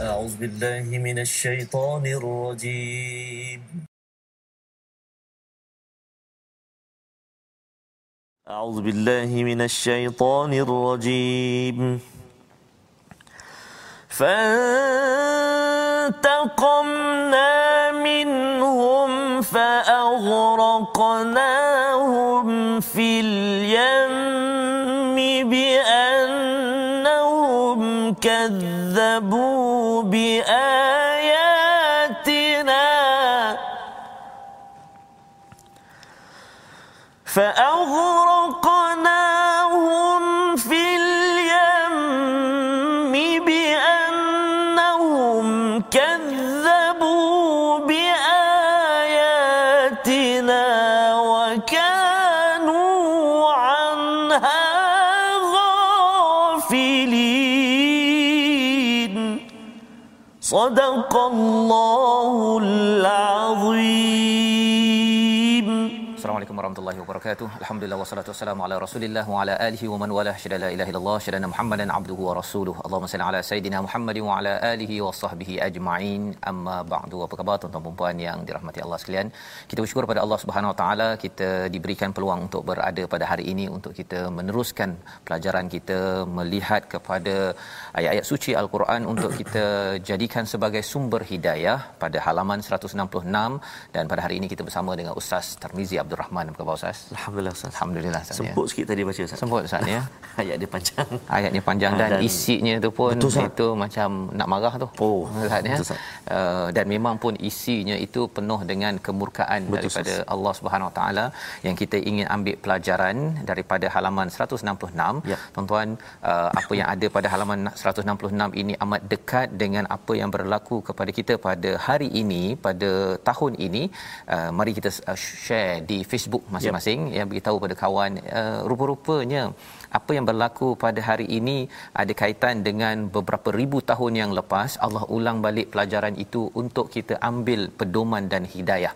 أعوذ بالله من الشيطان الرجيم. أعوذ بالله من الشيطان الرجيم. فانتقمنا منهم فأغرقناهم في اليم بأنهم كذبوا بآياتنا. صدق الله wabarakatuh. Alhamdulillah wassalatu wassalamu ala Rasulillah wa ala alihi wa man wala syada la ilaha illallah syada Muhammadan abduhu wa rasuluh. Allahumma salli ala sayidina Muhammad wa ala alihi wa sahbihi ajma'in. Amma ba'du. Apa khabar tuan-tuan dan puan yang dirahmati Allah sekalian? Kita bersyukur pada Allah Subhanahu wa taala kita diberikan peluang untuk berada pada hari ini untuk kita meneruskan pelajaran kita melihat kepada ayat-ayat suci Al-Quran untuk kita jadikan sebagai sumber hidayah pada halaman 166 dan pada hari ini kita bersama dengan Ustaz Tarmizi Abdul Rahman apa khabar Ustaz? Alhamdulillah Ustaz. Alhamdulillah Ustaz. Semput sikit tadi baca Ustaz. Semput Ustaz ya. Ayat dia panjang. Ayatnya panjang dan, dan- isinya tu pun Betul, Ustaz. itu macam nak marah tu. Oh, Ustaz ya. betul, Ustaz. Uh, dan memang pun isinya itu penuh dengan kemurkaan Betul, daripada Ustaz. Allah Subhanahu Wa Taala yang kita ingin ambil pelajaran daripada halaman 166. Ya. Tuan-tuan, uh, apa yang ada pada halaman 166 ini amat dekat dengan apa yang berlaku kepada kita pada hari ini, pada tahun ini. Uh, mari kita uh, share di Facebook masing-masing yang beritahu pada kawan. Uh, rupa-rupanya apa yang berlaku pada hari ini ada kaitan dengan beberapa ribu tahun yang lepas Allah ulang balik pelajaran itu untuk kita ambil pedoman dan hidayah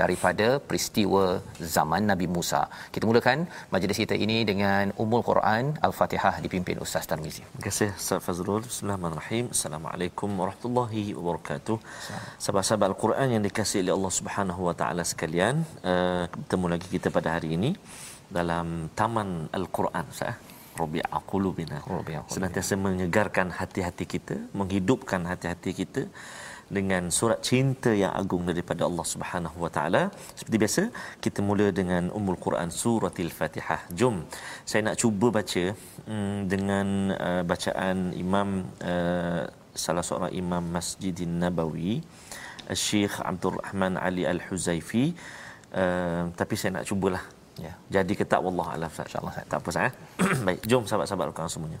daripada peristiwa zaman Nabi Musa. Kita mulakan majlis kita ini dengan Ummul Quran Al-Fatihah dipimpin Ustaz Tarmizi. Terima kasih Ustaz Fazrul. Bismillahirrahmanirrahim. Assalamualaikum warahmatullahi wabarakatuh. Sahabat-sahabat Al-Quran yang dikasihi oleh Allah Subhanahu wa taala sekalian, uh, bertemu lagi kita pada hari ini dalam Taman Al-Quran Ustaz. eh? Rabi'a qulubina. Rabi'a qulubina. Senantiasa menyegarkan hati-hati kita, menghidupkan hati-hati kita dengan surat cinta yang agung daripada Allah Subhanahu wa taala. Seperti biasa, kita mula dengan Ummul Quran suratil Fatihah. Jom saya nak cuba baca mm, dengan uh, bacaan Imam uh, salah seorang imam Masjidin Nabawi, Syekh Abdul Rahman Ali Al-Huzaifi. Uh, tapi saya nak cubalah. Ya. Jadi ke tak wallah alam. InsyaAllah. Tak apa saya. Baik, jom sahabat-sahabat Al-Quran semuanya.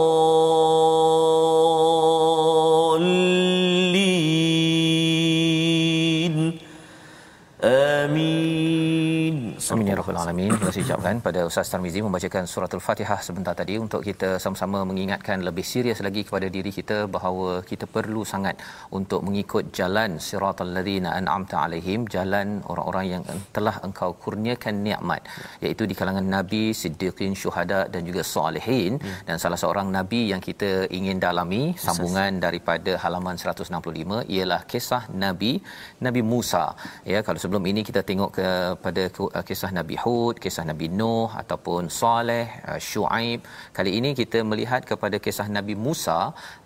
kasih ucapkan pada Ustaz Tarmizi membacakan surah Al-Fatihah sebentar tadi untuk kita sama-sama mengingatkan lebih serius lagi kepada diri kita bahawa kita perlu sangat untuk mengikut jalan siratal ladzina an'amta alaihim, jalan orang-orang yang telah engkau kurniakan nikmat, iaitu di kalangan nabi, siddiqin, syuhada dan juga salihin. Dan salah seorang nabi yang kita ingin dalami sambungan daripada halaman 165 ialah kisah nabi Nabi Musa. Ya, kalau sebelum ini kita tengok kepada kisah Nabi Hud, kisah kisah Nabi Nuh ataupun Saleh, uh, Shu'aib. Kali ini kita melihat kepada kisah Nabi Musa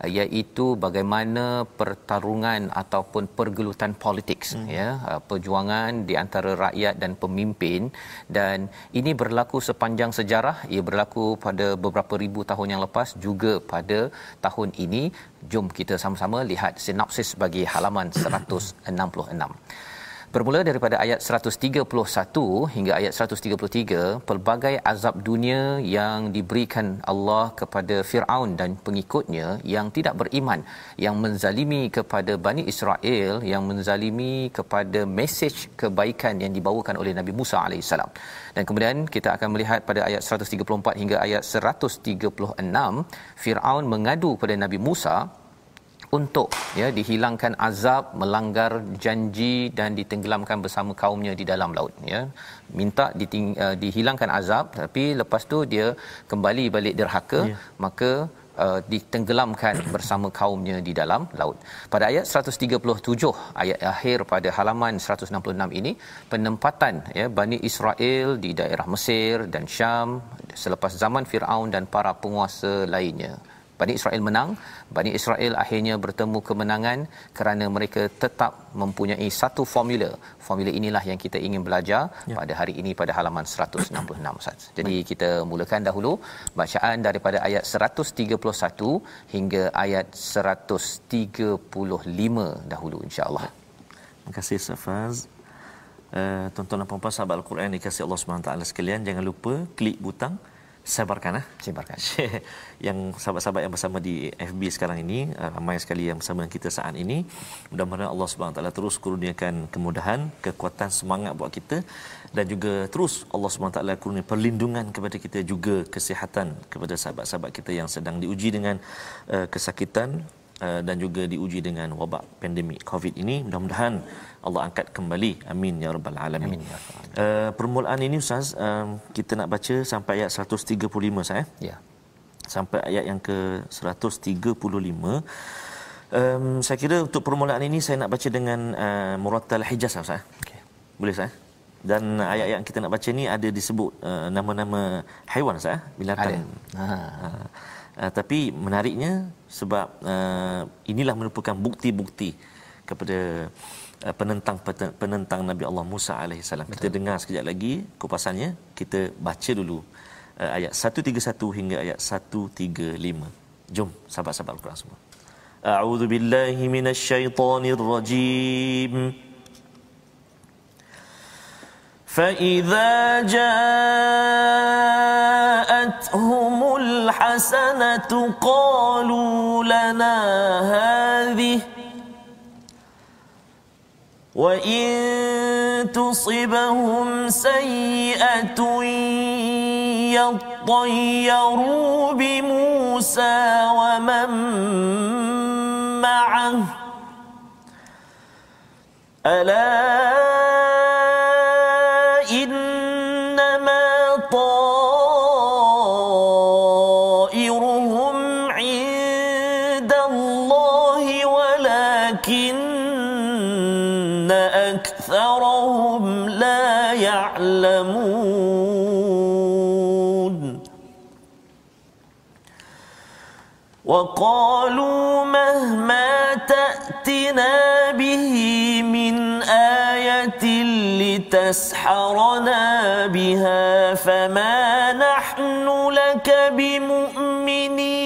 uh, iaitu bagaimana pertarungan ataupun pergelutan politik hmm. ya, uh, perjuangan di antara rakyat dan pemimpin dan ini berlaku sepanjang sejarah. Ia berlaku pada beberapa ribu tahun yang lepas juga pada tahun ini. Jom kita sama-sama lihat sinopsis bagi halaman 166. Bermula daripada ayat 131 hingga ayat 133, pelbagai azab dunia yang diberikan Allah kepada Firaun dan pengikutnya yang tidak beriman, yang menzalimi kepada Bani Israel, yang menzalimi kepada mesej kebaikan yang dibawakan oleh Nabi Musa alaihissalam. Dan kemudian kita akan melihat pada ayat 134 hingga ayat 136, Firaun mengadu kepada Nabi Musa untuk ya dihilangkan azab melanggar janji dan ditenggelamkan bersama kaumnya di dalam laut ya minta diting, uh, dihilangkan azab tapi lepas tu dia kembali balik derhaka ya. maka uh, ditenggelamkan bersama kaumnya di dalam laut. Pada ayat 137 ayat akhir pada halaman 166 ini penempatan ya Bani Israel di daerah Mesir dan Syam selepas zaman Firaun dan para penguasa lainnya. Bani Israel menang, Bani Israel akhirnya bertemu kemenangan kerana mereka tetap mempunyai satu formula. Formula inilah yang kita ingin belajar ya. pada hari ini pada halaman 166 Ustaz. Jadi Baik. kita mulakan dahulu bacaan daripada ayat 131 hingga ayat 135 dahulu insya-Allah. Terima kasih Safaz. Uh, tuan-tuan dan puan-puan sahabat Al-Quran dikasihi Allah Subhanahu taala sekalian jangan lupa klik butang sebarkan ah. Sebarkan yang sahabat-sahabat yang bersama di FB sekarang ini ah, ramai sekali yang bersama dengan kita saat ini. Mudah-mudahan Allah Subhanahu taala terus kurniakan kemudahan kekuatan semangat buat kita. Dan juga terus Allah Subhanahu taala kurnia perlindungan kepada kita juga kesihatan kepada sahabat-sahabat kita yang sedang diuji dengan uh, kesakitan uh, dan juga diuji dengan wabak pandemik Covid ini. Mudah-mudahan Allah angkat kembali. Amin ya rabbal alamin. Amin ya rabbal uh, permulaan ini ustaz uh, kita nak baca sampai ayat 135 saya ya. Sampai ayat yang ke 135 um, saya kira untuk permulaan ini saya nak baca dengan uh, murattal hijaz ustaz okey. Boleh saya dan ayat yang kita nak baca ni ada disebut uh, nama-nama haiwan saya binatang. Ha. Uh, uh, tapi menariknya sebab uh, inilah merupakan bukti-bukti kepada Uh, penentang penentang Nabi Allah Musa alaihissalam. Kita dengar sekejap lagi kupasannya. Kita baca dulu uh, ayat 131 hingga ayat 135. Jom sahabat-sahabat Al-Quran semua. A'udzu billahi minasyaitonir rajim. فإذا جاءتهم الحسنة قالوا لنا هذه وإن تصبهم سيئة يطيروا بموسى ومن معه ألا وقالوا مهما تأتنا به من آية لتسحرنا بها فما نحن لك بمؤمنين.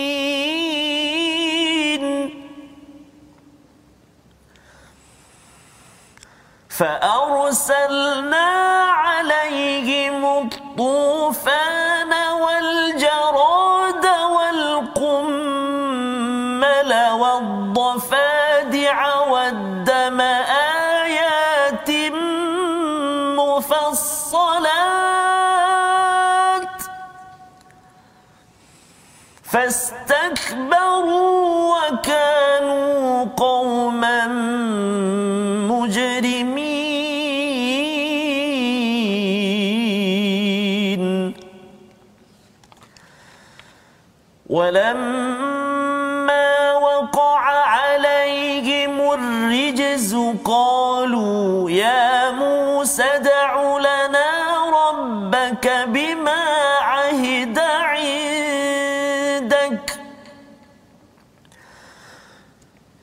فأرسلنا عليهم الطوفان والضفادع والدم آيات مفصلات. فاستكبروا وكانوا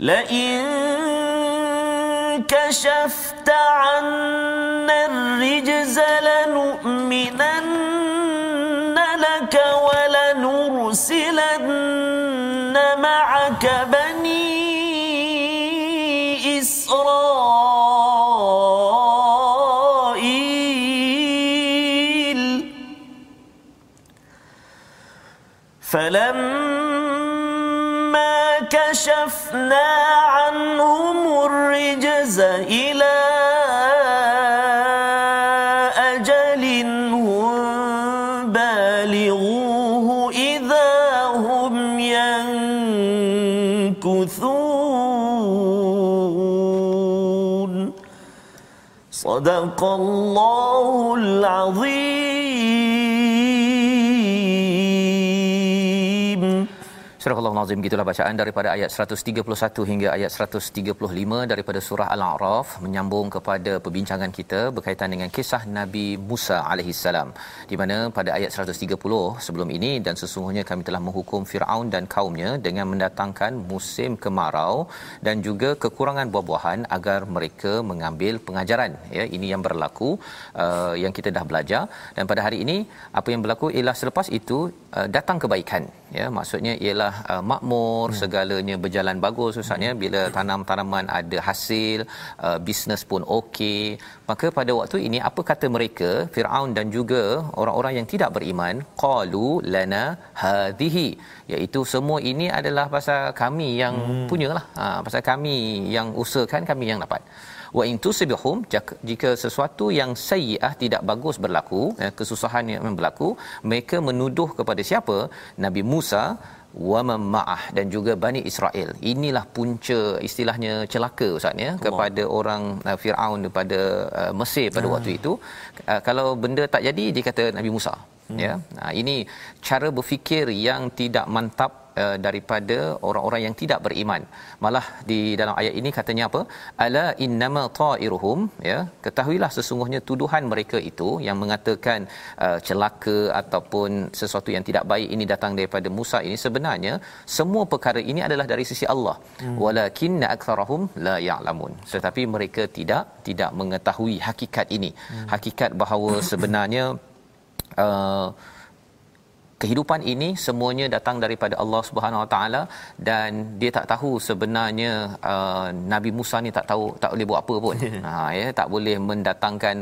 لئن كشفت عنا الرجز لنؤمنن صدق الله العظيم Allah-Nazim gitulah bacaan daripada ayat 131 hingga ayat 135 daripada surah Al-A'raf menyambung kepada perbincangan kita berkaitan dengan kisah Nabi Musa alaihi salam di mana pada ayat 130 sebelum ini dan sesungguhnya kami telah menghukum Firaun dan kaumnya dengan mendatangkan musim kemarau dan juga kekurangan buah-buahan agar mereka mengambil pengajaran ya. Ini yang berlaku uh, yang kita dah belajar. Dan pada hari ini apa yang berlaku ialah selepas itu uh, datang kebaikan ya maksudnya ialah uh, makmur hmm. segalanya berjalan bagus ustaznya hmm. bila tanam tanaman ada hasil uh, bisnes pun okey maka pada waktu ini apa kata mereka Firaun dan juga orang-orang yang tidak beriman qalu lana hadhihi iaitu semua ini adalah pasal kami yang hmm. punyalah ha pasal kami yang usahakan kami yang dapat wa in tusbihum jika sesuatu yang sayyi'ah tidak bagus berlaku eh, kesusahan yang berlaku mereka menuduh kepada siapa nabi Musa wa ma'ah dan juga Bani Israel. Inilah punca istilahnya celaka ustaz ya kepada orang uh, Firaun daripada uh, Mesir pada hmm. waktu itu. Uh, kalau benda tak jadi dia kata Nabi Musa. Hmm. Ya. Nah, ini cara berfikir yang tidak mantap uh, daripada orang-orang yang tidak beriman. Malah di dalam ayat ini katanya apa? Ala innama ta'iruhum ya. Ketahuilah sesungguhnya tuduhan mereka itu yang mengatakan uh, celaka ataupun sesuatu yang tidak baik ini datang daripada Musa ini sebenarnya semua perkara ini adalah dari sisi Allah. Hmm. Walakinna aktsarahum la ya'lamun. Tetapi mereka tidak tidak mengetahui hakikat ini. Hmm. Hakikat bahawa sebenarnya uh, kehidupan ini semuanya datang daripada Allah Subhanahu Wa Taala dan dia tak tahu sebenarnya uh, Nabi Musa ni tak tahu tak boleh buat apa pun. ha ya tak boleh mendatangkan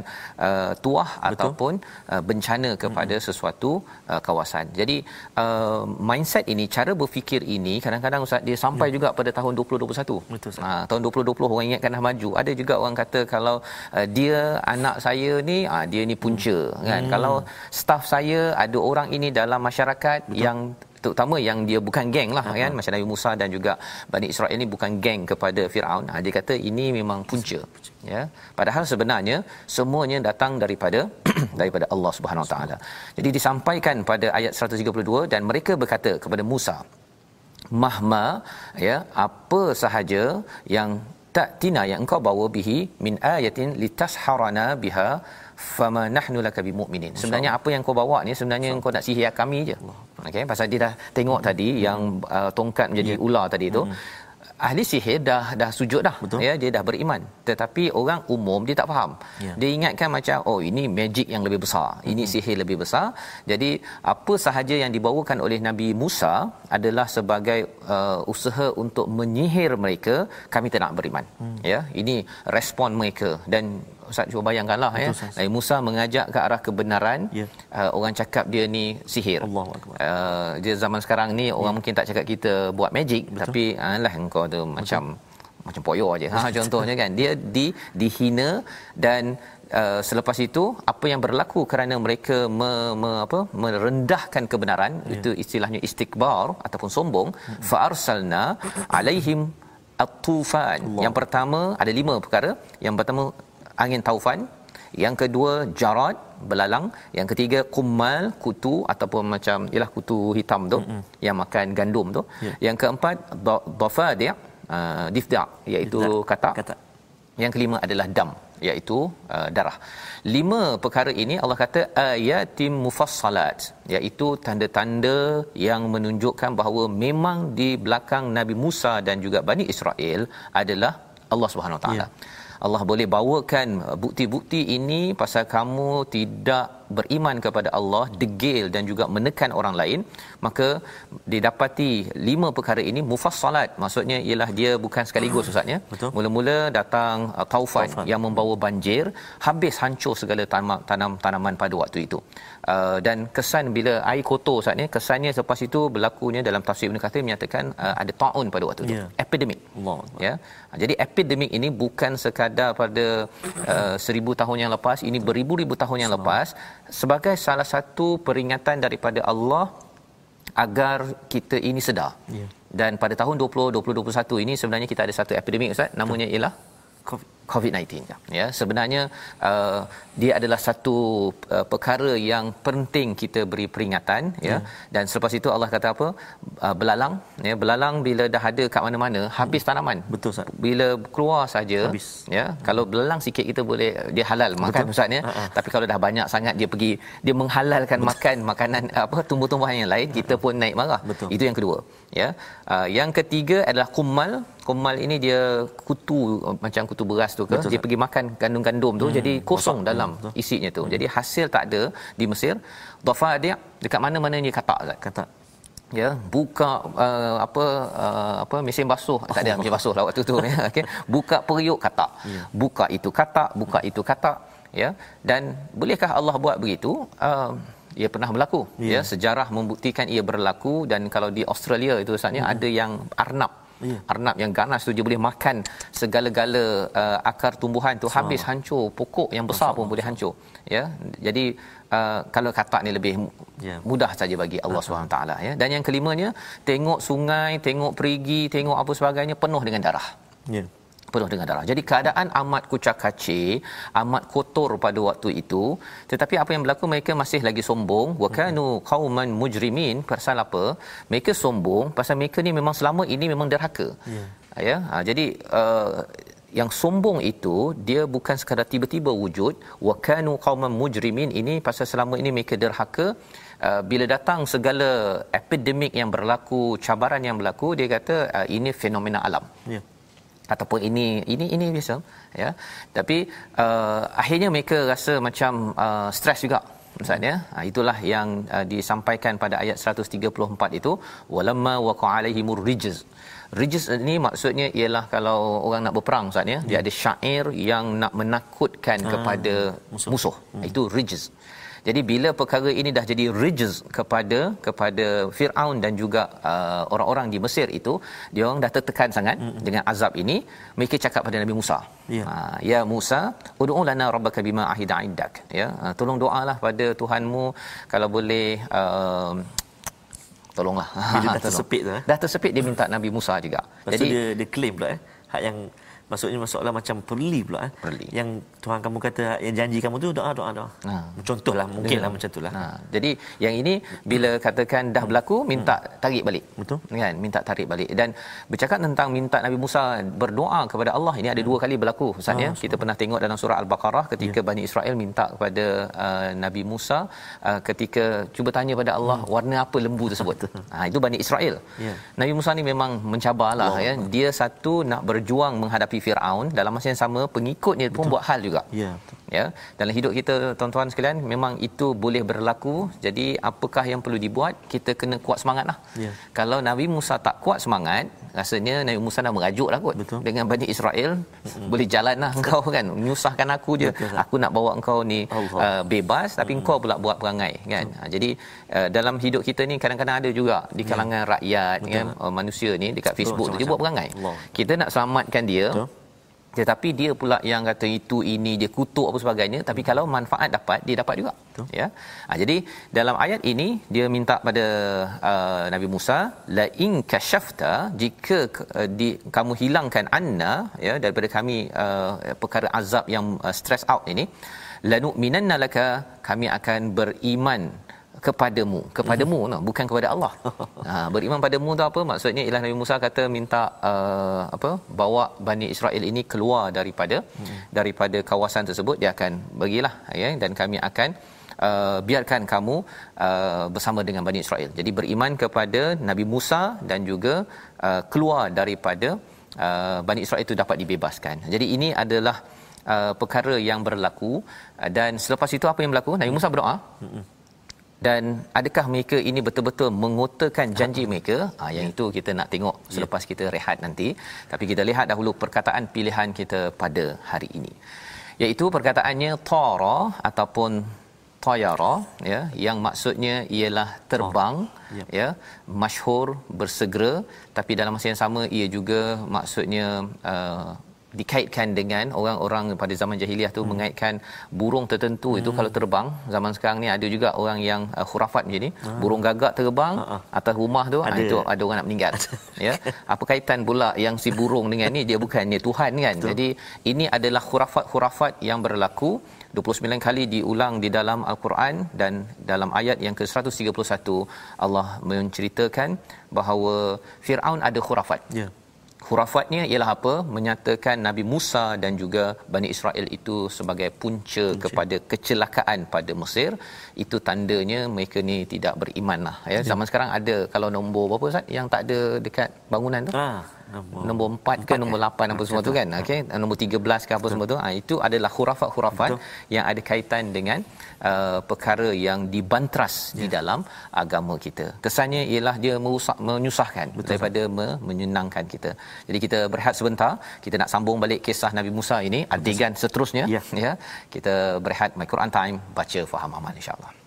uh, tuah Betul. ataupun uh, bencana kepada hmm. sesuatu uh, kawasan. Jadi uh, mindset ini cara berfikir ini kadang-kadang ustaz dia sampai hmm. juga pada tahun 2021. Betul. Ha tahun 2020 orang ingatkan dah maju. Ada juga orang kata kalau uh, dia anak saya ni uh, dia ni punca hmm. kan. Hmm. Kalau staff saya ada orang ini dalam masyarakat Betul. yang terutama yang dia bukan geng lah uh-huh. kan macam Nabi Musa dan juga Bani Israel ini bukan geng kepada Firaun ha, dia kata ini memang punca ya padahal sebenarnya semuanya datang daripada daripada Allah Subhanahu taala jadi disampaikan pada ayat 132 dan mereka berkata kepada Musa mahma ya apa sahaja yang tak tina yang engkau bawa bihi min ayatin litasharana biha fama nahnu laka bimumin sebenarnya apa yang kau bawa ni sebenarnya kau nak sihir kami je okey pasal dia dah tengok hmm. tadi yang uh, tongkat menjadi yeah. ular tadi tu hmm. ahli sihir dah dah sujud dah Betul. ya dia dah beriman tetapi orang umum dia tak faham yeah. dia ingatkan macam oh ini magic yang lebih besar ini hmm. sihir lebih besar jadi apa sahaja yang dibawakan oleh nabi Musa adalah sebagai uh, usaha untuk menyihir mereka kami tak nak beriman hmm. ya ini respon mereka dan Ustaz cuba bayangkanlah ya. Nabi Musa mengajak ke arah kebenaran. Ya. Uh, orang cakap dia ni sihir. Uh, dia zaman sekarang ni orang ya. mungkin tak cakap kita buat magic Betul. tapi alah engkau tu Betul. macam macam poyo aja. Ha contohnya kan dia di dihina dan Uh, selepas itu apa yang berlaku kerana mereka me, me, apa merendahkan kebenaran yeah. itu istilahnya istikbar ataupun sombong mm-hmm. fa arsalna alaihim at-tufan yang pertama ada lima perkara yang pertama angin taufan yang kedua jarad belalang yang ketiga kumal kutu ataupun macam ialah kutu hitam tu mm-hmm. yang makan gandum tu yeah. yang keempat dafadi' uh, difda' iaitu kata kata yang kelima adalah dam iaitu uh, darah. Lima perkara ini Allah kata ayatim mufassalat iaitu tanda-tanda yang menunjukkan bahawa memang di belakang Nabi Musa dan juga Bani Israel adalah Allah Subhanahu Wa Taala. Yeah. Allah boleh bawakan bukti-bukti ini pasal kamu tidak beriman kepada Allah degil dan juga menekan orang lain maka didapati lima perkara ini mufassalat. Maksudnya ialah dia bukan sekaligus ustaznya mula-mula datang uh, taufan, taufan. yang membawa banjir habis hancur segala tanam-tanaman pada waktu itu uh, dan kesan bila air kotor ustaznya kesannya selepas itu berlakunya dalam tafsir Ibn Kathir menyatakan uh, ada taun pada waktu itu yeah. epidemik Allah. ya jadi epidemik ini bukan sekadar pada uh, seribu tahun yang lepas ini beribu-ribu tahun yang lepas sebagai salah satu peringatan daripada Allah agar kita ini sedar. Yeah. Dan pada tahun 20 2021 ini sebenarnya kita ada satu epidemik ustaz namanya ialah COVID-19 ya sebenarnya uh, dia adalah satu uh, perkara yang penting kita beri peringatan ya. Yeah. dan selepas itu Allah kata apa? Uh, belalang ya. Belalang bila dah ada kat mana-mana habis hmm. tanaman. Betul Ustaz. Bila keluar saja ya. Kalau belalang sikit kita boleh dia halal betul. makan Ustaz ya. Uh-huh. tapi kalau dah banyak sangat dia pergi dia menghalalkan betul. makan makanan apa tumbuh-tumbuhan yang lain kita pun naik marah. Betul. itu yang kedua ya. Uh, yang ketiga adalah kumal. Kumal ini dia kutu macam kutu beras tu ke betul, dia pergi makan gandum-gandum tu hmm, jadi kosong masak, dalam betul. isinya tu hmm. jadi hasil tak ada di Mesir dhafa dia dekat mana-mana dia katak Zat. katak ya buka uh, apa uh, apa mesin basuh oh. tak ada mesin basuh lah waktu tu ya okey buka periuk katak yeah. buka itu katak buka itu katak ya dan bolehkah Allah buat begitu uh, ia pernah berlaku yeah. ya sejarah membuktikan ia berlaku dan kalau di Australia itu sebenarnya hmm. ada yang arnab yeah. arnab yang ganas tu dia boleh makan segala-gala uh, akar tumbuhan tu so. habis hancur pokok yang besar so. pun boleh hancur ya jadi uh, kalau katak ni lebih yeah. mudah saja bagi Allah uh-huh. SWT ya dan yang kelimanya tengok sungai tengok perigi tengok apa sebagainya penuh dengan darah ya yeah penuh dengan darah. Jadi keadaan amat kucak kacir, amat kotor pada waktu itu. Tetapi apa yang berlaku mereka masih lagi sombong. Wa kanu qauman mujrimin. Pasal apa? Mereka sombong pasal mereka ni memang selama ini memang derhaka. Ya. ya? Ha, jadi uh, yang sombong itu dia bukan sekadar tiba-tiba wujud wa kanu qauman mujrimin ini pasal selama ini mereka derhaka uh, bila datang segala epidemik yang berlaku cabaran yang berlaku dia kata uh, ini fenomena alam ya ataupun ini ini ini biasa ya. Tapi uh, akhirnya mereka rasa macam uh, stres juga misalnya ha, itulah yang uh, disampaikan pada ayat 134 itu walamma waqa alaihimur rijz. Rijz ini maksudnya ialah kalau orang nak berperang ustaz ya. dia ada syair yang nak menakutkan ah, kepada musuh, musuh. Hmm. itu rijz jadi bila perkara ini dah jadi rijz kepada kepada Firaun dan juga uh, orang-orang di Mesir itu, dia orang dah tertekan sangat mm-hmm. dengan azab ini, mereka cakap pada Nabi Musa. Yeah. Uh, ya Musa, ud'u lana rabbaka bima ahida indak. Ya, uh, tolong doalah pada Tuhanmu kalau boleh uh, tolonglah. Bila dah tersepit tu eh. Dah tersepit dia minta Nabi Musa juga. Lepas Jadi dia dia claim pula eh hak yang maksudnya masalah macam perli pula eh. Perli. Yang Tuhan kamu kata yang janji kamu tu doa doa doa. Ha. Contohlah mungkinlah macam itulah. Ha. Jadi yang ini bila katakan dah berlaku minta hmm. tarik balik. Betul. Kan minta tarik balik dan bercakap tentang minta Nabi Musa berdoa kepada Allah ini ada dua kali berlaku Ustaz ya. Kita pernah tengok dalam surah Al-Baqarah ketika ya. Bani Israel minta kepada uh, Nabi Musa uh, ketika cuba tanya pada Allah hmm. warna apa lembu tersebut. ha itu Bani Israel. Ya. Nabi Musa ni memang mencabarlah ya. Dia satu nak berjuang menghadapi Firaun dalam masa yang sama pengikutnya pun buat hal juga. Ya. Ya. Dalam hidup kita tuan-tuan sekalian memang itu boleh berlaku. Jadi apakah yang perlu dibuat? Kita kena kuat semangatlah. Ya. Kalau Nabi Musa tak kuat semangat, rasanya Nabi Musa nak merajuklah kot Betul. dengan Bani Israel. Mm-hmm. Boleh jalanlah engkau kan. Menyusahkan aku je. Betul. Aku nak bawa engkau ni uh, bebas tapi mm-hmm. engkau pula buat perangai kan. Ha, jadi uh, dalam hidup kita ni kadang-kadang ada juga di ya. kalangan ya. rakyat kan uh, manusia ni dekat Facebook Betul. tu dia buat perangai. Allah. Kita nak selamatkan dia. Betul tetapi dia pula yang kata itu ini dia kutuk apa sebagainya tapi hmm. kalau manfaat dapat dia dapat juga Betul. ya ha, jadi dalam ayat ini dia minta pada uh, Nabi Musa la in kashafta jika uh, di, kamu hilangkan anna ya daripada kami uh, perkara azab yang uh, stress out ini lanu'minanna laka kami akan beriman kepadamu kepadamu no, bukan kepada Allah ha, beriman padamu tu apa maksudnya ialah Nabi Musa kata minta uh, apa bawa Bani Israel ini keluar daripada hmm. daripada kawasan tersebut dia akan bagilah ya dan kami akan Uh, biarkan kamu uh, bersama dengan Bani Israel. Jadi beriman kepada Nabi Musa dan juga uh, keluar daripada uh, Bani Israel itu dapat dibebaskan. Jadi ini adalah uh, perkara yang berlaku uh, dan selepas itu apa yang berlaku? Nabi Musa berdoa. Dan adakah mereka ini betul-betul mengotakan janji mereka? Ha, yang itu kita nak tengok ya. selepas kita rehat nanti. Tapi kita lihat dahulu perkataan pilihan kita pada hari ini. Iaitu perkataannya Tara ataupun tayara ya yang maksudnya ialah terbang oh, yep. ya masyhur bersegera tapi dalam masa yang sama ia juga maksudnya uh, dikaitkan dengan orang-orang pada zaman jahiliah tu hmm. mengaitkan burung tertentu hmm. itu kalau terbang zaman sekarang ni ada juga orang yang uh, khurafat macam ni hmm. burung gagak terbang hmm. atas rumah tu ada. itu ada orang nak meninggal ya apa kaitan pula yang si burung dengan ni dia bukannya tuhan kan Betul. jadi ini adalah khurafat-khurafat yang berlaku 29 kali diulang di dalam al-Quran dan dalam ayat yang ke-131 Allah menceritakan bahawa Firaun ada khurafat. Ya. Yeah. Khurafatnya ialah apa? Menyatakan Nabi Musa dan juga Bani Israel itu sebagai punca, punca. kepada kecelakaan pada Mesir. Itu tandanya mereka ni tidak beriman lah. Ya. Zaman sekarang ada kalau nombor berapa Ustaz yang tak ada dekat bangunan tu? Ah, nombor 4 ke nombor 8 apa semua tu kan? Okey nombor 13 ke apa semua tu. Ha, itu adalah khurafat-khurafat yang ada kaitan dengan uh, perkara yang dibantras ya. di dalam agama kita. Kesannya ialah dia merusak menyusahkan Betul. daripada me- menyenangkan kita. Jadi kita berehat sebentar kita nak sambung balik kisah Nabi Musa ini adegan seterusnya ya, ya. kita berehat my Quran time baca faham amal insyaallah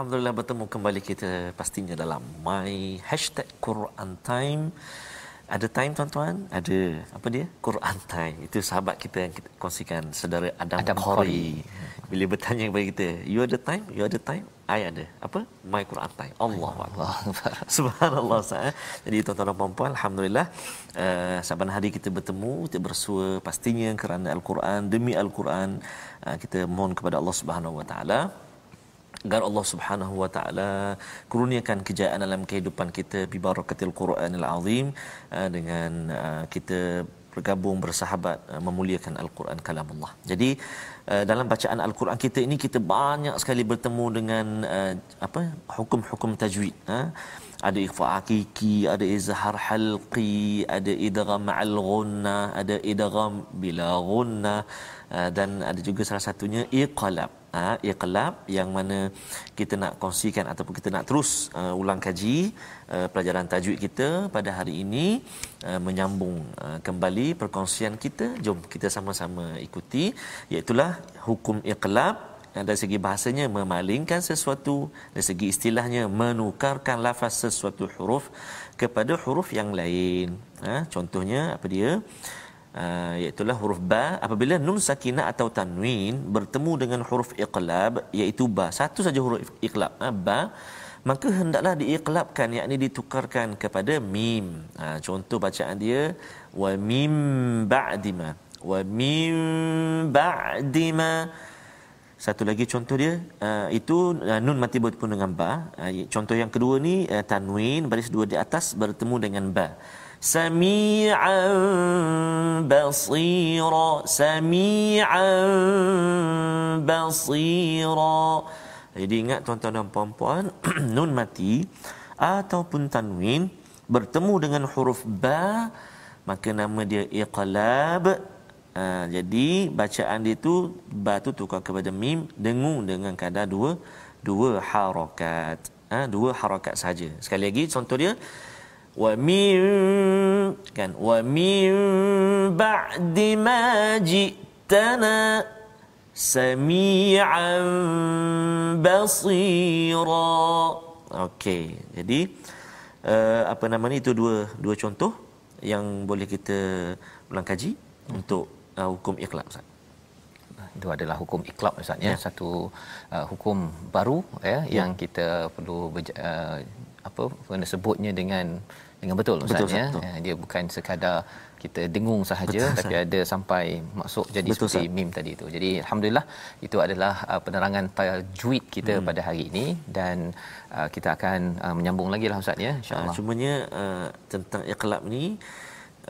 Alhamdulillah bertemu kembali kita pastinya dalam my hashtag Quran Time. Ada time tuan-tuan? Ada apa dia? Quran Time. Itu sahabat kita yang kita kongsikan saudara Adam, Adam Khori. Bila bertanya kepada kita, you ada time? You ada time? I ada. Apa? My Quran Time. Allah Allah. Subhanallah sah. Jadi tuan-tuan dan puan-puan, alhamdulillah uh, saban hari kita bertemu, kita bersua pastinya kerana Al-Quran demi Al-Quran uh, kita mohon kepada Allah Subhanahu Wa Taala agar Allah Subhanahu wa taala kurniakan kejayaan dalam kehidupan kita bi barakatil Quranil Azim uh, dengan uh, kita bergabung bersahabat uh, memuliakan al-Quran kalam Allah. Jadi dalam bacaan al-Quran kita ini kita banyak sekali bertemu dengan apa hukum-hukum tajwid ha? ada ikhfa hakiki ada izhar halqi ada idgham ma'al ghunna ada idgham bila ghunna dan ada juga salah satunya iqlab ha, iqlab yang mana kita nak kongsikan ataupun kita nak terus uh, ulang kaji uh, pelajaran tajwid kita pada hari ini uh, menyambung uh, kembali perkongsian kita. Jom kita sama-sama ikuti iaitu hukum iqlab. Dari segi bahasanya memalingkan sesuatu. Dari segi istilahnya menukarkan lafaz sesuatu huruf kepada huruf yang lain. Ha, contohnya apa dia uh, iaitu huruf ba. Apabila nun sakinah atau tanwin bertemu dengan huruf iqlab iaitu ba. Satu saja huruf iqlab. Uh, ba. Maka hendaklah diiqlabkan yakni ditukarkan kepada mim. Uh, contoh bacaan dia wa mim ba'dima. Wa mim ba'dima. Satu lagi contoh dia uh, itu uh, nun mati bertemu dengan ba. Uh, contoh yang kedua ni uh, tanwin baris dua di atas bertemu dengan ba سميعا بصيرا سميعا بصيرا jadi ingat tuan-tuan dan puan-puan nun mati ataupun tanwin bertemu dengan huruf ba maka nama dia iqlab Uh, jadi bacaan dia tu ba tu tukar kepada mim dengung dengan kadar dua dua harakat. Ha, dua harakat saja. Sekali lagi contoh dia wa min kan wa min ba'di ma ji'tana sami'an basira. Okey. Jadi uh, apa nama ni itu dua dua contoh yang boleh kita ulang kaji hmm. untuk uh, hukum ikhlas Ustaz. Itu adalah hukum ikhlas Ustaz ya. ya. Satu uh, hukum baru ya, ya yang kita perlu berja- uh, apa kena sebutnya dengan dengan betul Ustaz betul, ya. Betul. Dia bukan sekadar kita dengung sahaja betul, tapi ada sampai masuk jadi betul, seperti Ustaz. mim tadi itu. Jadi alhamdulillah itu adalah uh, penerangan tajwid kita hmm. pada hari ini dan uh, kita akan uh, menyambung lagi lah Ustaz ya insya-Allah. Uh, cumanya uh, tentang iqlab ni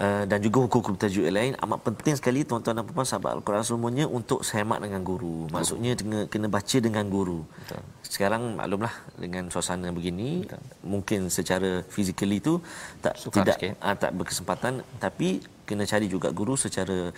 Uh, dan juga hukum-hukum tajwid lain amat penting sekali tuan-tuan dan puan sahabat al-Quran semuanya untuk sehemat dengan guru. Maksudnya kena kena baca dengan guru. Betul. Sekarang maklumlah dengan suasana begini Betul. mungkin secara fizikali itu tak Sukar tidak uh, tak berkesempatan tapi kena cari juga guru secara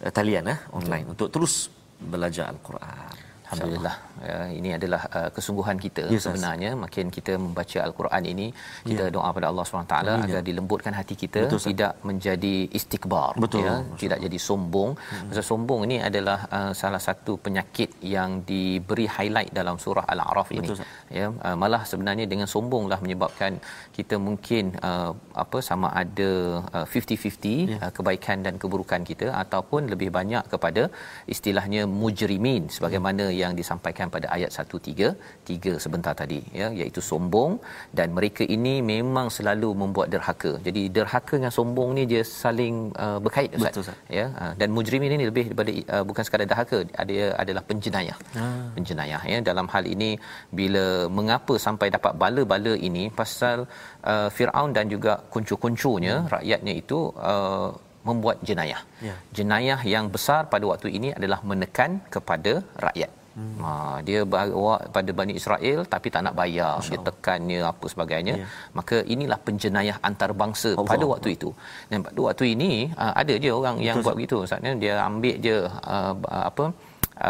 uh, talian eh online Betul. untuk terus belajar al-Quran. Alhamdulillah. Ya, ini adalah uh, kesungguhan kita yes, sebenarnya. Yes. Makin kita membaca Al-Quran ini, kita yeah. doa pada Allah SWT Amin, agar ya. dilembutkan hati kita Betul, tidak menjadi istikbar. Betul. Ya, tidak jadi sombong. Hmm. Masa sombong ini adalah uh, salah satu penyakit yang diberi highlight dalam surah Al-A'raf ini. Betul, ya, uh, malah sebenarnya dengan sombonglah menyebabkan kita mungkin uh, apa sama ada uh, 50-50 yeah. uh, kebaikan dan keburukan kita ataupun lebih banyak kepada istilahnya mujrimin sebagaimana yeah. Yang disampaikan pada ayat 133 sebentar tadi ya iaitu sombong dan mereka ini memang selalu membuat derhaka. Jadi derhaka dengan sombong ni dia saling uh, berkait Ustaz. Betul, Ustaz. Ya uh, dan mujrimin ini lebih daripada uh, bukan sekadar derhaka dia adalah penjenayah. Ah. Penjenayah ya dalam hal ini bila mengapa sampai dapat bala-bala ini pasal uh, Firaun dan juga kuncu-kuncunya hmm. rakyatnya itu uh, membuat jenayah. Ya. Jenayah yang besar pada waktu ini adalah menekan kepada rakyat. Hmm. Ha, dia bawa pada Bani Israel tapi tak nak bayar, Masya dia tekannya apa sebagainya. Yeah. Maka inilah penjenayah antarabangsa Allah pada waktu itu. Dan pada waktu ini uh, ada je orang Betul. yang buat begitu. Maksudnya dia ambil je uh, apa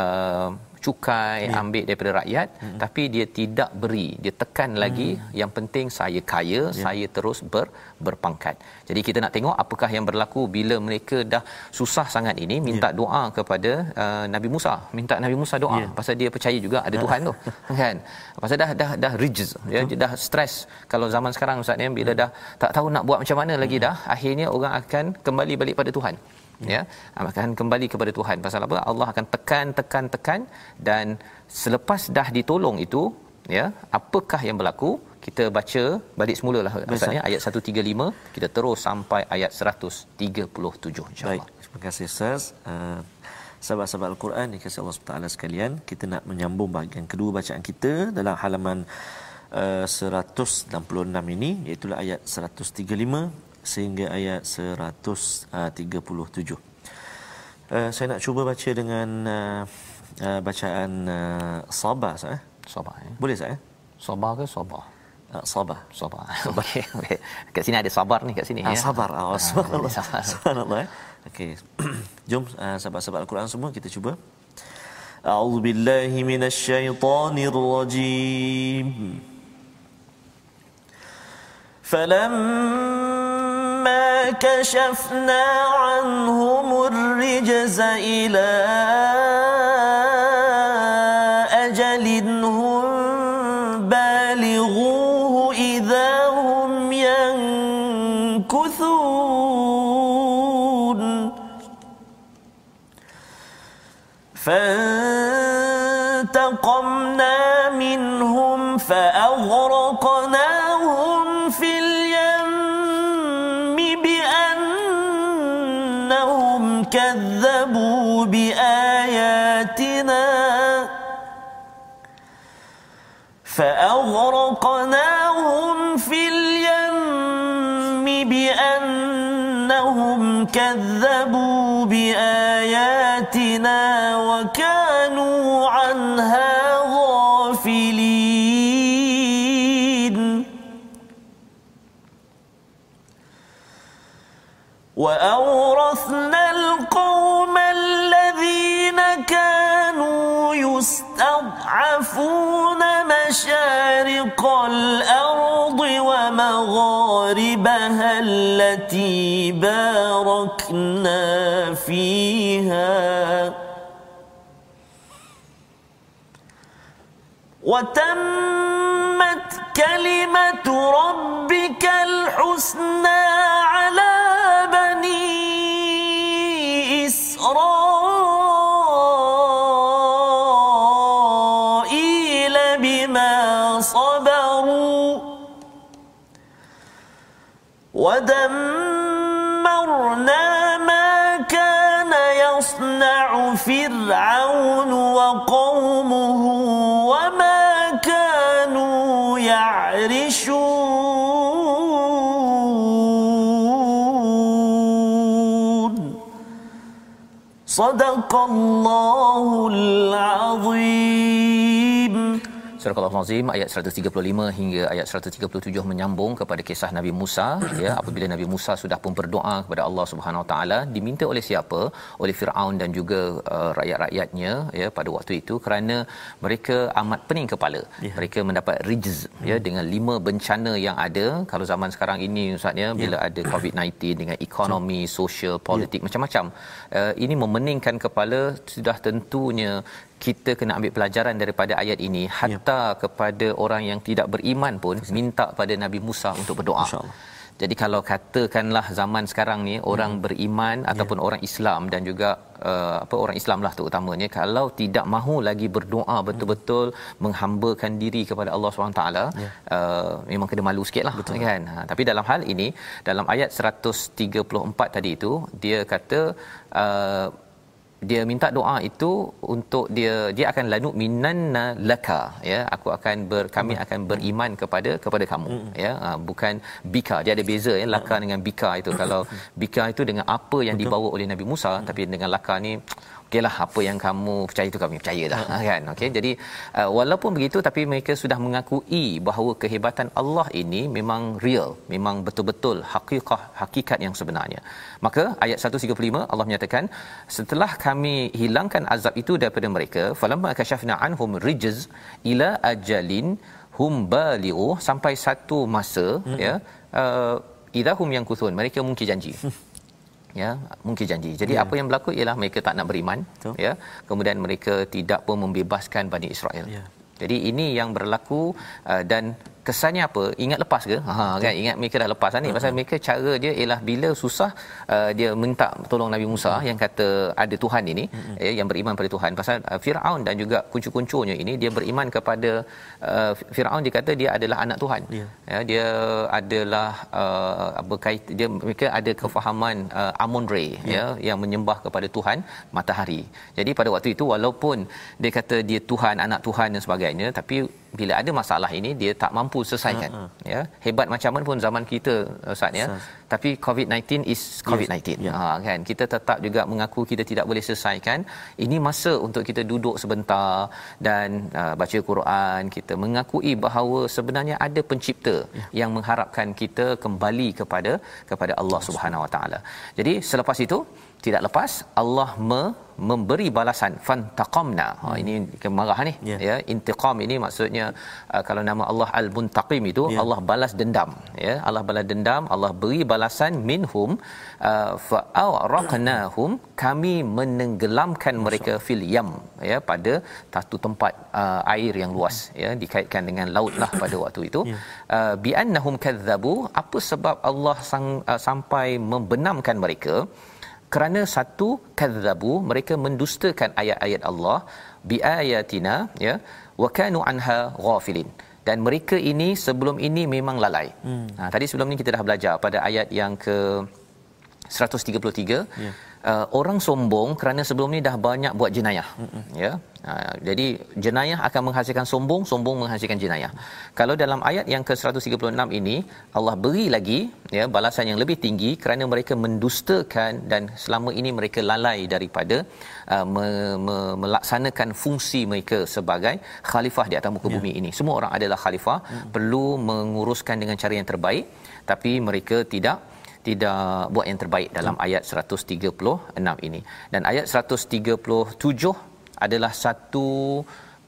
uh, cukai ya. ambil daripada rakyat hmm. tapi dia tidak beri dia tekan hmm. lagi yang penting saya kaya ya. saya terus ber, berpangkat jadi kita nak tengok apakah yang berlaku bila mereka dah susah sangat ini minta ya. doa kepada uh, Nabi Musa minta Nabi Musa doa ya. pasal dia percaya juga ada. Tuhan tu kan pasal dah dah dah rijz ya dia dah stres kalau zaman sekarang ustaz ni bila hmm. dah tak tahu nak buat macam mana lagi hmm. dah akhirnya orang akan kembali balik pada Tuhan ya akan kembali kepada Tuhan. Pasal apa? Allah akan tekan tekan tekan dan selepas dah ditolong itu ya apakah yang berlaku? Kita baca balik semula lah asalnya ayat 135 kita terus sampai ayat 137 insyaallah. Baik. Terima kasih ustaz. Uh, sahabat-sahabat al-Quran dikasihi Allah Subhanahu sekalian kita nak menyambung bahagian kedua bacaan kita dalam halaman uh, 166 ini iaitu ayat 135 sehingga ayat 137. Uh, saya nak cuba baca dengan uh, uh, bacaan uh, sabar sah. Eh? Sabar ya. Boleh sah? Eh? Sabar ke sabar? Uh, sabar. Sabar. Okey. Okay. Kat sini ada sabar ni kat sini uh, ya. Sabar. Oh, subhanallah. Subhanallah. Eh? Okey. Jom uh, sahabat-sahabat Al-Quran semua kita cuba. A'udzu billahi minasyaitonir rajim. فلما كشفنا عنهم الرجز إلى أجل هم بالغوه إذا هم ينكثون. فانتقمنا أنفسنا وكانوا عنها غافلين. وأورثنا القوم الذين كانوا يستضعفون مشارق الأرض ومغاربها التي باركت باركنا فيها وتمت كلمة ربك الحسنى على صدق الله العظيم Surah Al-Azim ayat 135 hingga ayat 137 menyambung kepada kisah Nabi Musa ya apabila Nabi Musa sudah pun berdoa kepada Allah Subhanahu Wa Taala diminta oleh siapa oleh Firaun dan juga uh, rakyat-rakyatnya ya pada waktu itu kerana mereka amat pening kepala ya. mereka mendapat rijz hmm. ya dengan lima bencana yang ada kalau zaman sekarang ini ustaz ya bila ya. ada COVID-19 dengan ekonomi sosial politik ya. macam-macam uh, ini memeningkan kepala sudah tentunya kita kena ambil pelajaran daripada ayat ini ya. hatta ya. kepada orang yang tidak beriman pun Betul. minta pada Nabi Musa untuk berdoa. Jadi kalau katakanlah zaman sekarang ni orang hmm. beriman ya. ataupun orang Islam dan juga uh, apa orang Islam lah terutamanya kalau tidak mahu lagi berdoa hmm. betul-betul hmm. menghambakan diri kepada Allah SWT ya. uh, memang kena malu sikitlah betul kan. Ha, tapi dalam hal ini dalam ayat 134 tadi itu dia kata uh, dia minta doa itu untuk dia dia akan lanu minanna laka ya. Aku akan ber kami akan beriman kepada kepada kamu ya. Ha, bukan bika. Dia ada beza ya laka dengan bika itu. Kalau bika itu dengan apa yang dibawa oleh Nabi Musa tapi dengan laka ni okeylah apa yang kamu percaya itu kami percaya dah hmm. kan okey jadi uh, walaupun begitu tapi mereka sudah mengakui bahawa kehebatan Allah ini memang real memang betul-betul hakikah hakikat yang sebenarnya maka ayat 135 Allah menyatakan setelah kami hilangkan azab itu daripada mereka falamma kashafna anhum rijz ila ajalin hum balighu sampai satu masa hmm. ya uh, idahum yang kuthun mereka mungkin janji ya mungkin janji jadi ya. apa yang berlaku ialah mereka tak nak beriman Betul. ya kemudian mereka tidak pun membebaskan Bani Israel ya. jadi ini yang berlaku uh, dan kesannya apa? Ingat lepas ke? Ha kan? Ingat mereka dah lepas ni. Uh-huh. pasal mereka cara dia ialah bila susah uh, dia minta tolong Nabi Musa yang kata ada Tuhan ini eh, yang beriman pada Tuhan. Pasal uh, Firaun dan juga kuncu-kuncunya ini dia beriman kepada uh, Firaun dia kata dia adalah anak Tuhan. Yeah. ya dia adalah uh, berkait dia mereka ada kefahaman uh, Amon Re yeah. ya yang menyembah kepada Tuhan matahari. Jadi pada waktu itu walaupun dia kata dia Tuhan anak Tuhan dan sebagainya tapi bila ada masalah ini dia tak mampu selesaikan. Uh, uh. ya hebat macam mana pun zaman kita ustaz ya tapi covid-19 is covid-19 yes. yeah. ha kan? Kita tetap juga mengaku kita tidak boleh selesaikan. Ini masa untuk kita duduk sebentar dan uh, baca Quran. Kita mengakui bahawa sebenarnya ada pencipta yeah. yang mengharapkan kita kembali kepada kepada Allah Subhanahu Wa Taala. Jadi selepas itu tidak lepas Allah me, memberi balasan. Fantaqamna. Ha ini kemarah ni. Yeah. ya intiqam ini maksudnya uh, kalau nama Allah al-muntaqim itu yeah. Allah balas dendam. Ya Allah balas dendam Allah beri balasan minhum uh, fa awraqnahum kami menenggelamkan mereka fil yam ya pada satu tempat uh, air yang luas ya dikaitkan dengan laut lah pada waktu itu. Yeah. uh, bi annahum kadzabu apa sebab Allah sang, uh, sampai membenamkan mereka? Kerana satu kadzabu mereka mendustakan ayat-ayat Allah bi ayatina ya wa kanu anha ghafilin dan mereka ini sebelum ini memang lalai. Hmm. Ha, tadi sebelum ni kita dah belajar pada ayat yang ke 133 yeah uh, orang sombong kerana sebelum ni dah banyak buat jenayah mm-hmm. ya uh, jadi jenayah akan menghasilkan sombong sombong menghasilkan jenayah kalau dalam ayat yang ke-136 ini Allah beri lagi ya balasan yang lebih tinggi kerana mereka mendustakan dan selama ini mereka lalai daripada uh, me- me- melaksanakan fungsi mereka sebagai khalifah di atas muka yeah. bumi ini semua orang adalah khalifah mm-hmm. perlu menguruskan dengan cara yang terbaik tapi mereka tidak tidak buat yang terbaik dalam hmm. ayat 136 ini dan ayat 137 adalah satu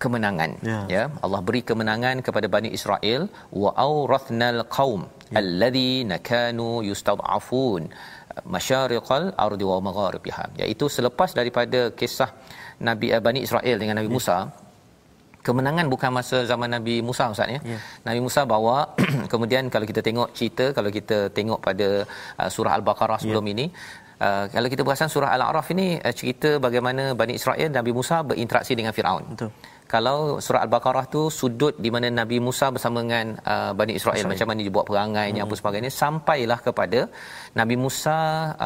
kemenangan Ya. ya Allah beri kemenangan kepada Bani Israel wa aurathnal qaum Ya. alladhina kanu yustad'afun masyariqal ardi wa magharibiha iaitu selepas daripada kisah Nabi uh, Bani Israel dengan Nabi Musa kemenangan bukan masa zaman Nabi Musa Ustaz ya. Ya. Nabi Musa bawa kemudian kalau kita tengok cerita kalau kita tengok pada uh, surah Al-Baqarah sebelum ini Uh, kalau kita perasan surah Al-A'raf ini uh, cerita bagaimana Bani Israel Nabi Musa berinteraksi dengan Firaun. Betul. Kalau surah Al-Baqarah tu sudut di mana Nabi Musa bersama dengan uh, Bani Israel, Israel macam mana dia buat perangainya hmm. apa sebagainya sampailah kepada Nabi Musa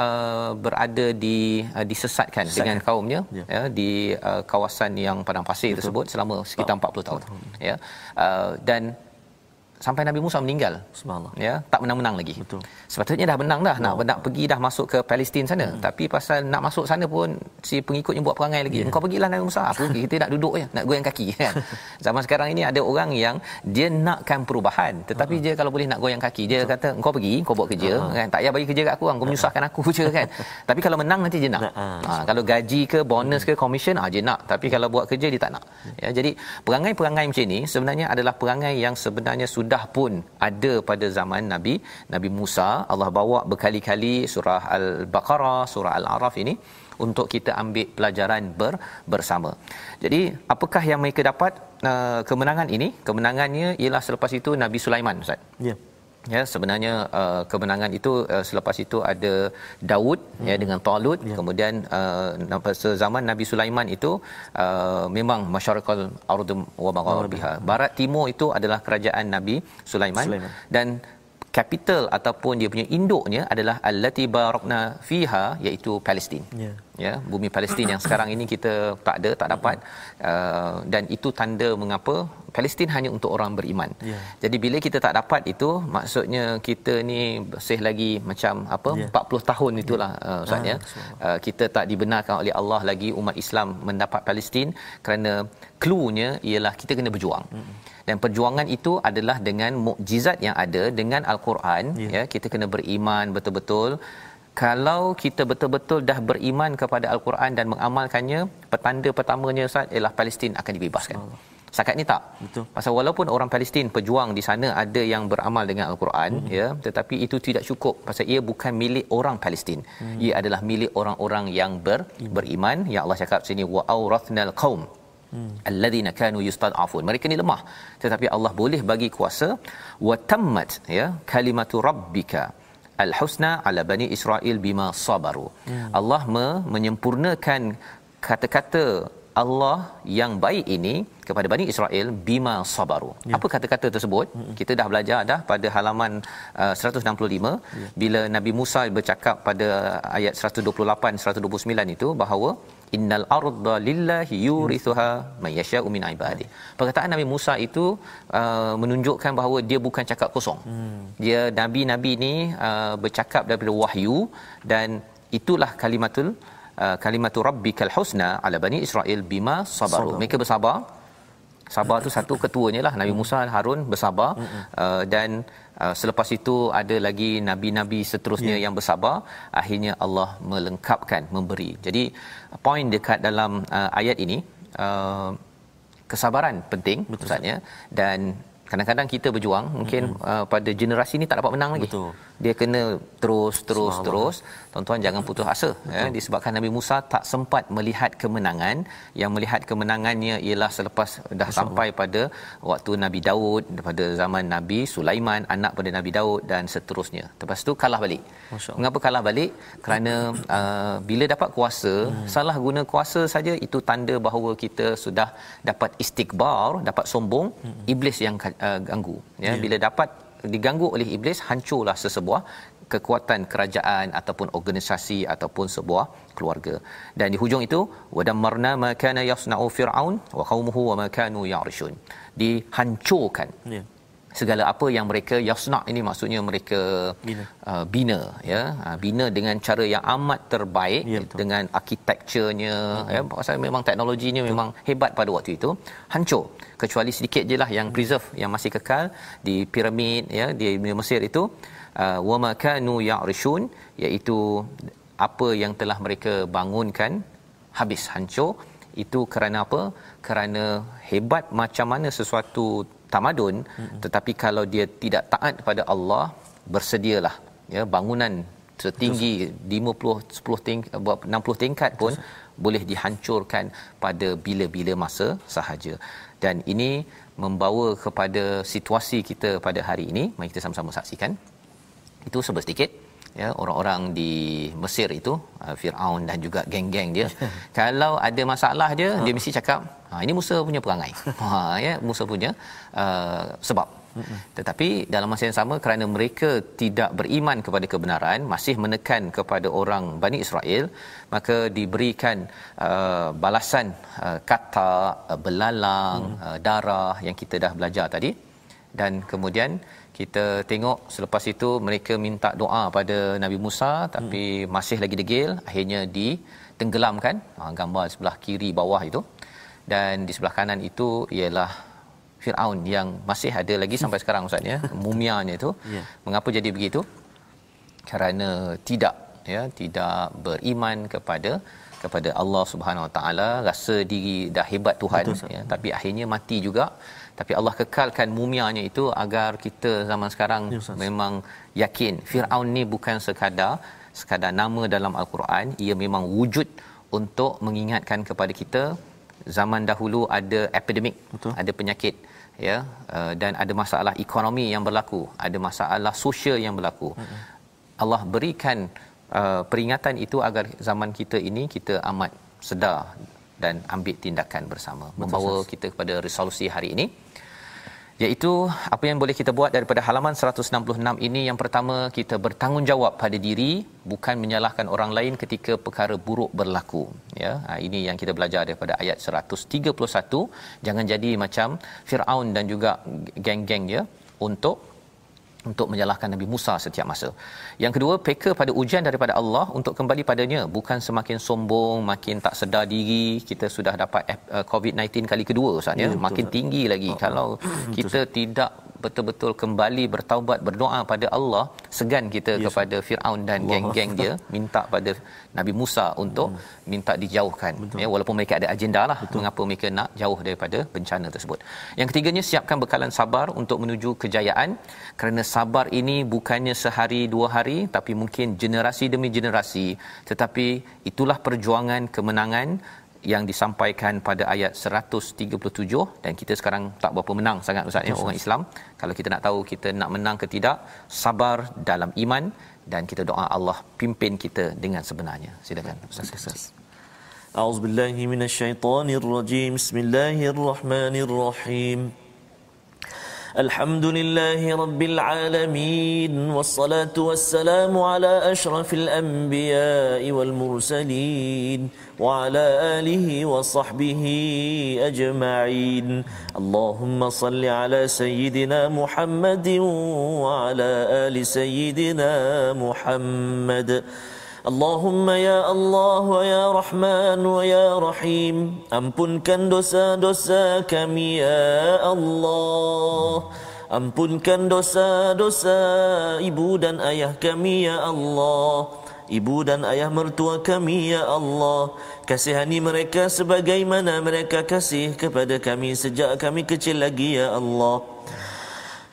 uh, berada di uh, disesatkan Sesatkan. dengan kaumnya Ya. ya di uh, kawasan yang padang pasir Betul. tersebut selama sekitar 40 tahun ya uh, dan sampai Nabi Musa meninggal. Subhanallah. ya tak menang-menang lagi. Betul. sepatutnya dah menang dah. Nak nak pergi dah masuk ke Palestin sana. Hmm. tapi pasal nak masuk sana pun si pengikutnya buat perangai lagi. Yeah. engkau pergilah Nabi Musa. Apa kita nak duduk je nak goyang kaki. Kan zaman sekarang ini ada orang yang dia nakkan perubahan. Tetapi uh-huh. dia kalau boleh nak goyang kaki dia kata engkau pergi kau buat kerja. Uh-huh. kan? Tak payah bagi kerja kat aku engkau menyusahkan aku je kan? Tapi kalau menang nanti dia nak. Ah, ha, kalau gaji ke bonus ke commission ah dia nak. Tapi kalau buat kerja dia tak nak. Ya jadi perangai-perangai macam ini sebenarnya adalah perangai yang sebenarnya sudah pun ada pada zaman Nabi Nabi Musa Allah bawa berkali-kali surah Al-Baqarah surah Al-Araf ini untuk kita ambil pelajaran ber, bersama. Jadi apakah yang mereka dapat uh, kemenangan ini? Kemenangannya ialah selepas itu Nabi Sulaiman Ustaz. Ya. Ya sebenarnya uh, kemenangan itu uh, selepas itu ada Daud hmm. ya dengan Talut ya. kemudian uh, pada zaman Nabi Sulaiman itu uh, memang masyarakat ardh wa magharibiha barat timur itu adalah kerajaan Nabi Sulaiman, Sulaiman. dan capital ataupun dia punya induknya adalah allati barakna fiha iaitu Palestin. Ya. Ya, bumi Palestin yang sekarang ini kita tak ada, tak dapat uh, dan itu tanda mengapa Palestin hanya untuk orang beriman. Ya. Jadi bila kita tak dapat itu maksudnya kita ni bersih lagi macam apa Ya. 40 tahun itulah uh, ustaz Ah, ya. Uh, kita tak dibenarkan oleh Allah lagi umat Islam mendapat Palestin kerana cluenya ialah kita kena berjuang. Hmm. Dan perjuangan itu adalah dengan mukjizat yang ada dengan al-Quran Ya. ya kita kena beriman betul-betul kalau kita betul-betul dah beriman kepada al-Quran dan mengamalkannya petanda pertamanya Ustaz ialah Palestin akan dibebaskan. Setakat ni tak. Betul. Pasal walaupun orang Palestin pejuang di sana ada yang beramal dengan al-Quran hmm. ya tetapi itu tidak cukup pasal ia bukan milik orang Palestin. Hmm. Ia adalah milik orang-orang yang ber, beriman yang Allah cakap sini wa aurathnal qaum Hmm. alladzina kanu yustad'afun mereka ni lemah tetapi Allah boleh bagi kuasa wa tammat ya kalimatu rabbika al-husna ala bani Israel bima sabaru. Hmm. Allah me- menyempurnakan kata-kata Allah yang baik ini kepada Bani Israel bima sabaru. Ya. Apa kata-kata tersebut? Hmm. Kita dah belajar dah pada halaman uh, 165 ya. bila Nabi Musa bercakap pada ayat 128 129 itu bahawa innal arda lillahi yurithuha may yasha'u min ibadi. Perkataan Nabi Musa itu uh, menunjukkan bahawa dia bukan cakap kosong. Hmm. Dia nabi-nabi ni uh, bercakap daripada wahyu dan itulah kalimatul uh, kalimatu rabbikal husna ala bani Israel bima sabaru. Sabar. Mereka bersabar. Sabar tu satu ketuanya lah Nabi Musa Harun bersabar. Uh, dan uh, selepas itu ada lagi nabi-nabi seterusnya yeah. yang bersabar. Akhirnya Allah melengkapkan memberi. Jadi poin dekat dalam uh, ayat ini uh, kesabaran penting maksudnya dan kadang-kadang kita berjuang mungkin mm-hmm. uh, pada generasi ini tak dapat menang lagi. Betul. Dia kena terus terus terus. Tuan-tuan jangan putus asa ya disebabkan Nabi Musa tak sempat melihat kemenangan. Yang melihat kemenangannya ialah selepas dah sampai pada waktu Nabi Daud pada zaman Nabi Sulaiman anak pada Nabi Daud dan seterusnya. Lepas tu kalah balik. Mengapa kalah balik? Kerana uh, bila dapat kuasa, hmm. salah guna kuasa saja itu tanda bahawa kita sudah dapat istikbar, dapat sombong, hmm. iblis yang uh, ganggu. Ya, yeah. bila dapat diganggu oleh iblis, hancurlah sesebuah kekuatan kerajaan ataupun organisasi ataupun sebuah keluarga. Dan di hujung itu, wadammarna ma kana yasna'u fir'aun wa qaumuhu wa ma kanu ya'rishun. Dihancurkan. Ya. segala apa yang mereka yasna ini maksudnya mereka Bina. uh, bina ya uh, bina dengan cara yang amat terbaik Ya, betul. dengan arkitekturnya hmm. ya pasal memang teknologinya betul. memang hebat pada waktu itu hancur kecuali sedikit je lah yang preserve yang masih kekal di piramid ya di Mesir itu uh, wa ma kanu ya'rishun iaitu apa yang telah mereka bangunkan habis hancur. Itu kerana apa? Kerana hebat macam mana sesuatu tamadun tetapi kalau dia tidak taat kepada Allah bersedialah ya bangunan setinggi 50 10 tingkat 60 tingkat pun Betul. boleh dihancurkan pada bila-bila masa sahaja dan ini membawa kepada situasi kita pada hari ini. Mari kita sama-sama saksikan. Itu sebab sedikit ya orang-orang di Mesir itu uh, Firaun dan juga geng-geng dia. Kalau ada masalah dia dia mesti cakap ha ini Musa punya perangai. Ha ya Musa punya uh, sebab tetapi dalam masa yang sama kerana mereka tidak beriman kepada kebenaran masih menekan kepada orang Bani Israel maka diberikan uh, balasan uh, kata uh, belalang hmm. uh, darah yang kita dah belajar tadi dan kemudian kita tengok selepas itu mereka minta doa pada Nabi Musa tapi hmm. masih lagi degil akhirnya ditenggelamkan ha, gambar sebelah kiri bawah itu dan di sebelah kanan itu ialah Firaun yang masih ada lagi sampai sekarang ustaz ya. Mumianya itu yeah. mengapa jadi begitu? Kerana tidak ya tidak beriman kepada kepada Allah Subhanahu Wa Taala. Rasa diri dah hebat Tuhan Betul, ya. Tapi akhirnya mati juga. Tapi Allah kekalkan mumianya itu agar kita zaman sekarang ya, memang yakin Firaun ni bukan sekadar sekadar nama dalam al-Quran. Ia memang wujud untuk mengingatkan kepada kita zaman dahulu ada epidemik Betul. ada penyakit ya uh, dan ada masalah ekonomi yang berlaku ada masalah sosial yang berlaku hmm. Allah berikan uh, peringatan itu agar zaman kita ini kita amat sedar dan ambil tindakan bersama Betul, membawa sas. kita kepada resolusi hari ini iaitu apa yang boleh kita buat daripada halaman 166 ini? Yang pertama kita bertanggungjawab pada diri bukan menyalahkan orang lain ketika perkara buruk berlaku. Ya ha, ini yang kita belajar daripada ayat 131 jangan jadi macam Firaun dan juga geng-geng dia untuk untuk menyalahkan Nabi Musa setiap masa. Yang kedua, peka pada ujian daripada Allah untuk kembali padanya, bukan semakin sombong, makin tak sedar diri, kita sudah dapat uh, COVID-19 kali kedua Ustaz ya, ya makin betul, tinggi lagi. Oh, Kalau kita betul. tidak betul-betul kembali bertaubat berdoa pada Allah segan kita yes. kepada Firaun dan Allah. geng-geng dia minta pada Nabi Musa untuk hmm. minta dijauhkan betul. ya walaupun mereka ada agenda lah betul. mengapa mereka nak jauh daripada bencana tersebut yang ketiganya siapkan bekalan sabar untuk menuju kejayaan kerana sabar ini bukannya sehari dua hari tapi mungkin generasi demi generasi. Tetapi itulah perjuangan kemenangan yang disampaikan pada ayat 137 dan kita sekarang tak berapa menang sangat ustaz ya orang Islam. Kalau kita nak tahu kita nak menang ke tidak sabar dalam iman. Dan kita doa Allah pimpin kita dengan sebenarnya. Silakan ustaz. Ustaz A'udzubillahi minasyaitonirrajim. Bismillahirrahmanirrahim الحمد لله رب العالمين والصلاة والسلام على أشرف الأنبياء والمرسلين وعلى آله وصحبه أجمعين. اللهم صل على سيدنا محمد وعلى آل سيدنا محمد. Allah wa ya Rahman wa ya Rahim. Ampunkan dosa-dosa kami ya Allah. Ampunkan dosa-dosa ibu dan ayah kami ya Allah. Ibu dan ayah mertua kami ya Allah. Kasihani mereka sebagaimana mereka kasih kepada kami sejak kami kecil lagi ya Allah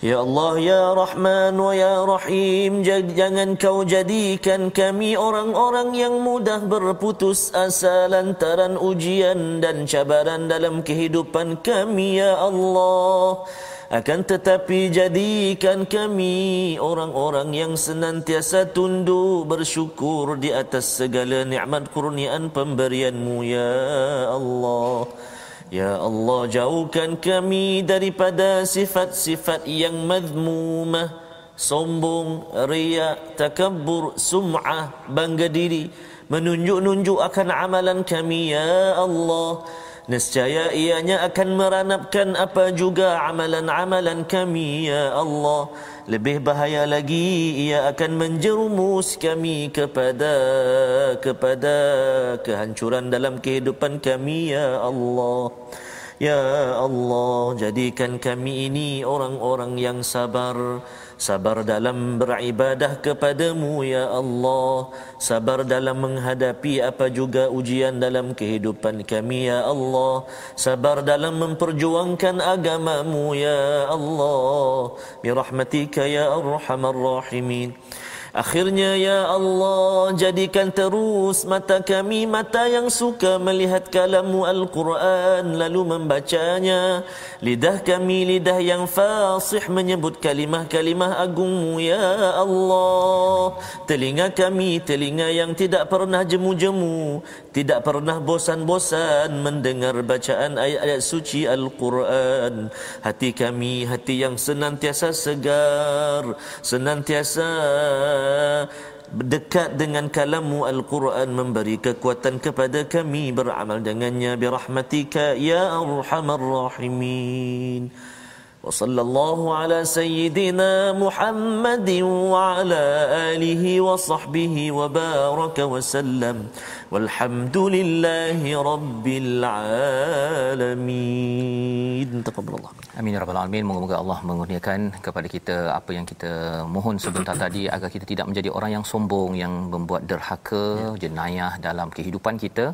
Ya Allah, Ya Rahman, wa Ya Rahim Jangan kau jadikan kami orang-orang yang mudah berputus asa Lantaran ujian dan cabaran dalam kehidupan kami, Ya Allah. Akan tetapi jadikan kami orang-orang yang senantiasa tunduk bersyukur Di atas segala nikmat kurniaan pemberianmu, Ya Allah Ya Allah jauhkan kami daripada sifat-sifat yang madmumah Sombong, riak, takabbur, sum'ah, bangga diri. Menunjuk-nunjuk akan amalan kami Ya Allah. Nescaya ianya akan meranapkan apa juga amalan-amalan kami Ya Allah lebih bahaya lagi ia akan menjerumus kami kepada kepada kehancuran dalam kehidupan kami ya Allah Ya Allah jadikan kami ini orang-orang yang sabar. Sabar dalam beribadah kepadamu ya Allah. Sabar dalam menghadapi apa juga ujian dalam kehidupan kami ya Allah. Sabar dalam memperjuangkan agamamu ya Allah. Birahmatika ya arhamar rahimin Akhirnya ya Allah jadikan terus mata kami mata yang suka melihat kalamu Al-Quran lalu membacanya. Lidah kami lidah yang fasih menyebut kalimah-kalimah agungmu ya Allah. Telinga kami telinga yang tidak pernah jemu-jemu. Tidak pernah bosan-bosan mendengar bacaan ayat-ayat suci Al-Quran. Hati kami hati yang senantiasa segar. Senantiasa dekat dengan kalamu Al-Quran memberi kekuatan kepada kami beramal dengannya. Birahmatika ya arhamar rahimin. Wa sallallahu ala sayyidina Muhammadin wa ala alihi wa sahbihi wa baraka wa sallam. Walhamdulillahi rabbil alamin. Taqabbalallah Amin ya rabbal alamin. Moga-moga Allah mengurniakan kepada kita apa yang kita mohon sebentar tadi agar kita tidak menjadi orang yang sombong yang membuat derhaka, ya. jenayah dalam kehidupan kita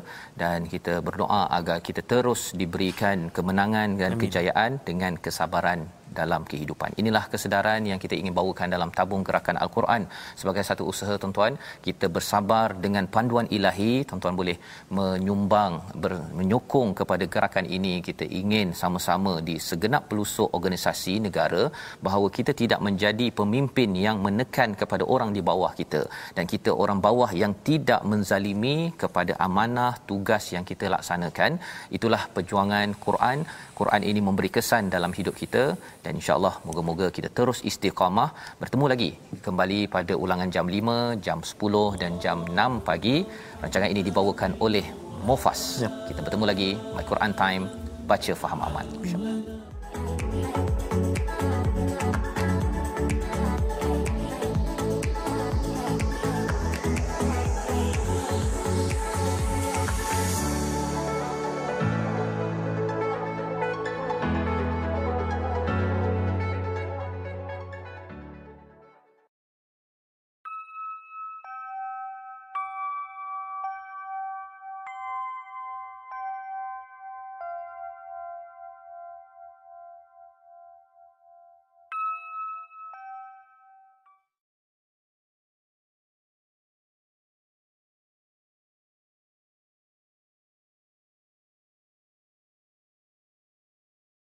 dan kita berdoa agar kita terus diberikan kemenangan dan Amin. kejayaan dengan kesabaran dalam kehidupan. Inilah kesedaran yang kita ingin bawakan dalam tabung gerakan Al-Quran sebagai satu usaha tuan-tuan. Kita bersabar dengan panduan ilahi, tuan-tuan boleh menyumbang, ber, menyokong kepada gerakan ini. Kita ingin sama-sama di segenap pelusuk organisasi negara bahawa kita tidak menjadi pemimpin yang menekan kepada orang di bawah kita dan kita orang bawah yang tidak menzalimi kepada amanah tugas yang kita laksanakan. Itulah perjuangan Quran. Quran ini memberi kesan dalam hidup kita dan insyaallah moga-moga kita terus istiqamah. Bertemu lagi kembali pada ulangan jam 5 jam 10 dan jam 6 pagi. Rancangan ini dibawakan oleh Mofas. Ya. kita bertemu lagi. My Quran time. Baca faham aman. insyaallah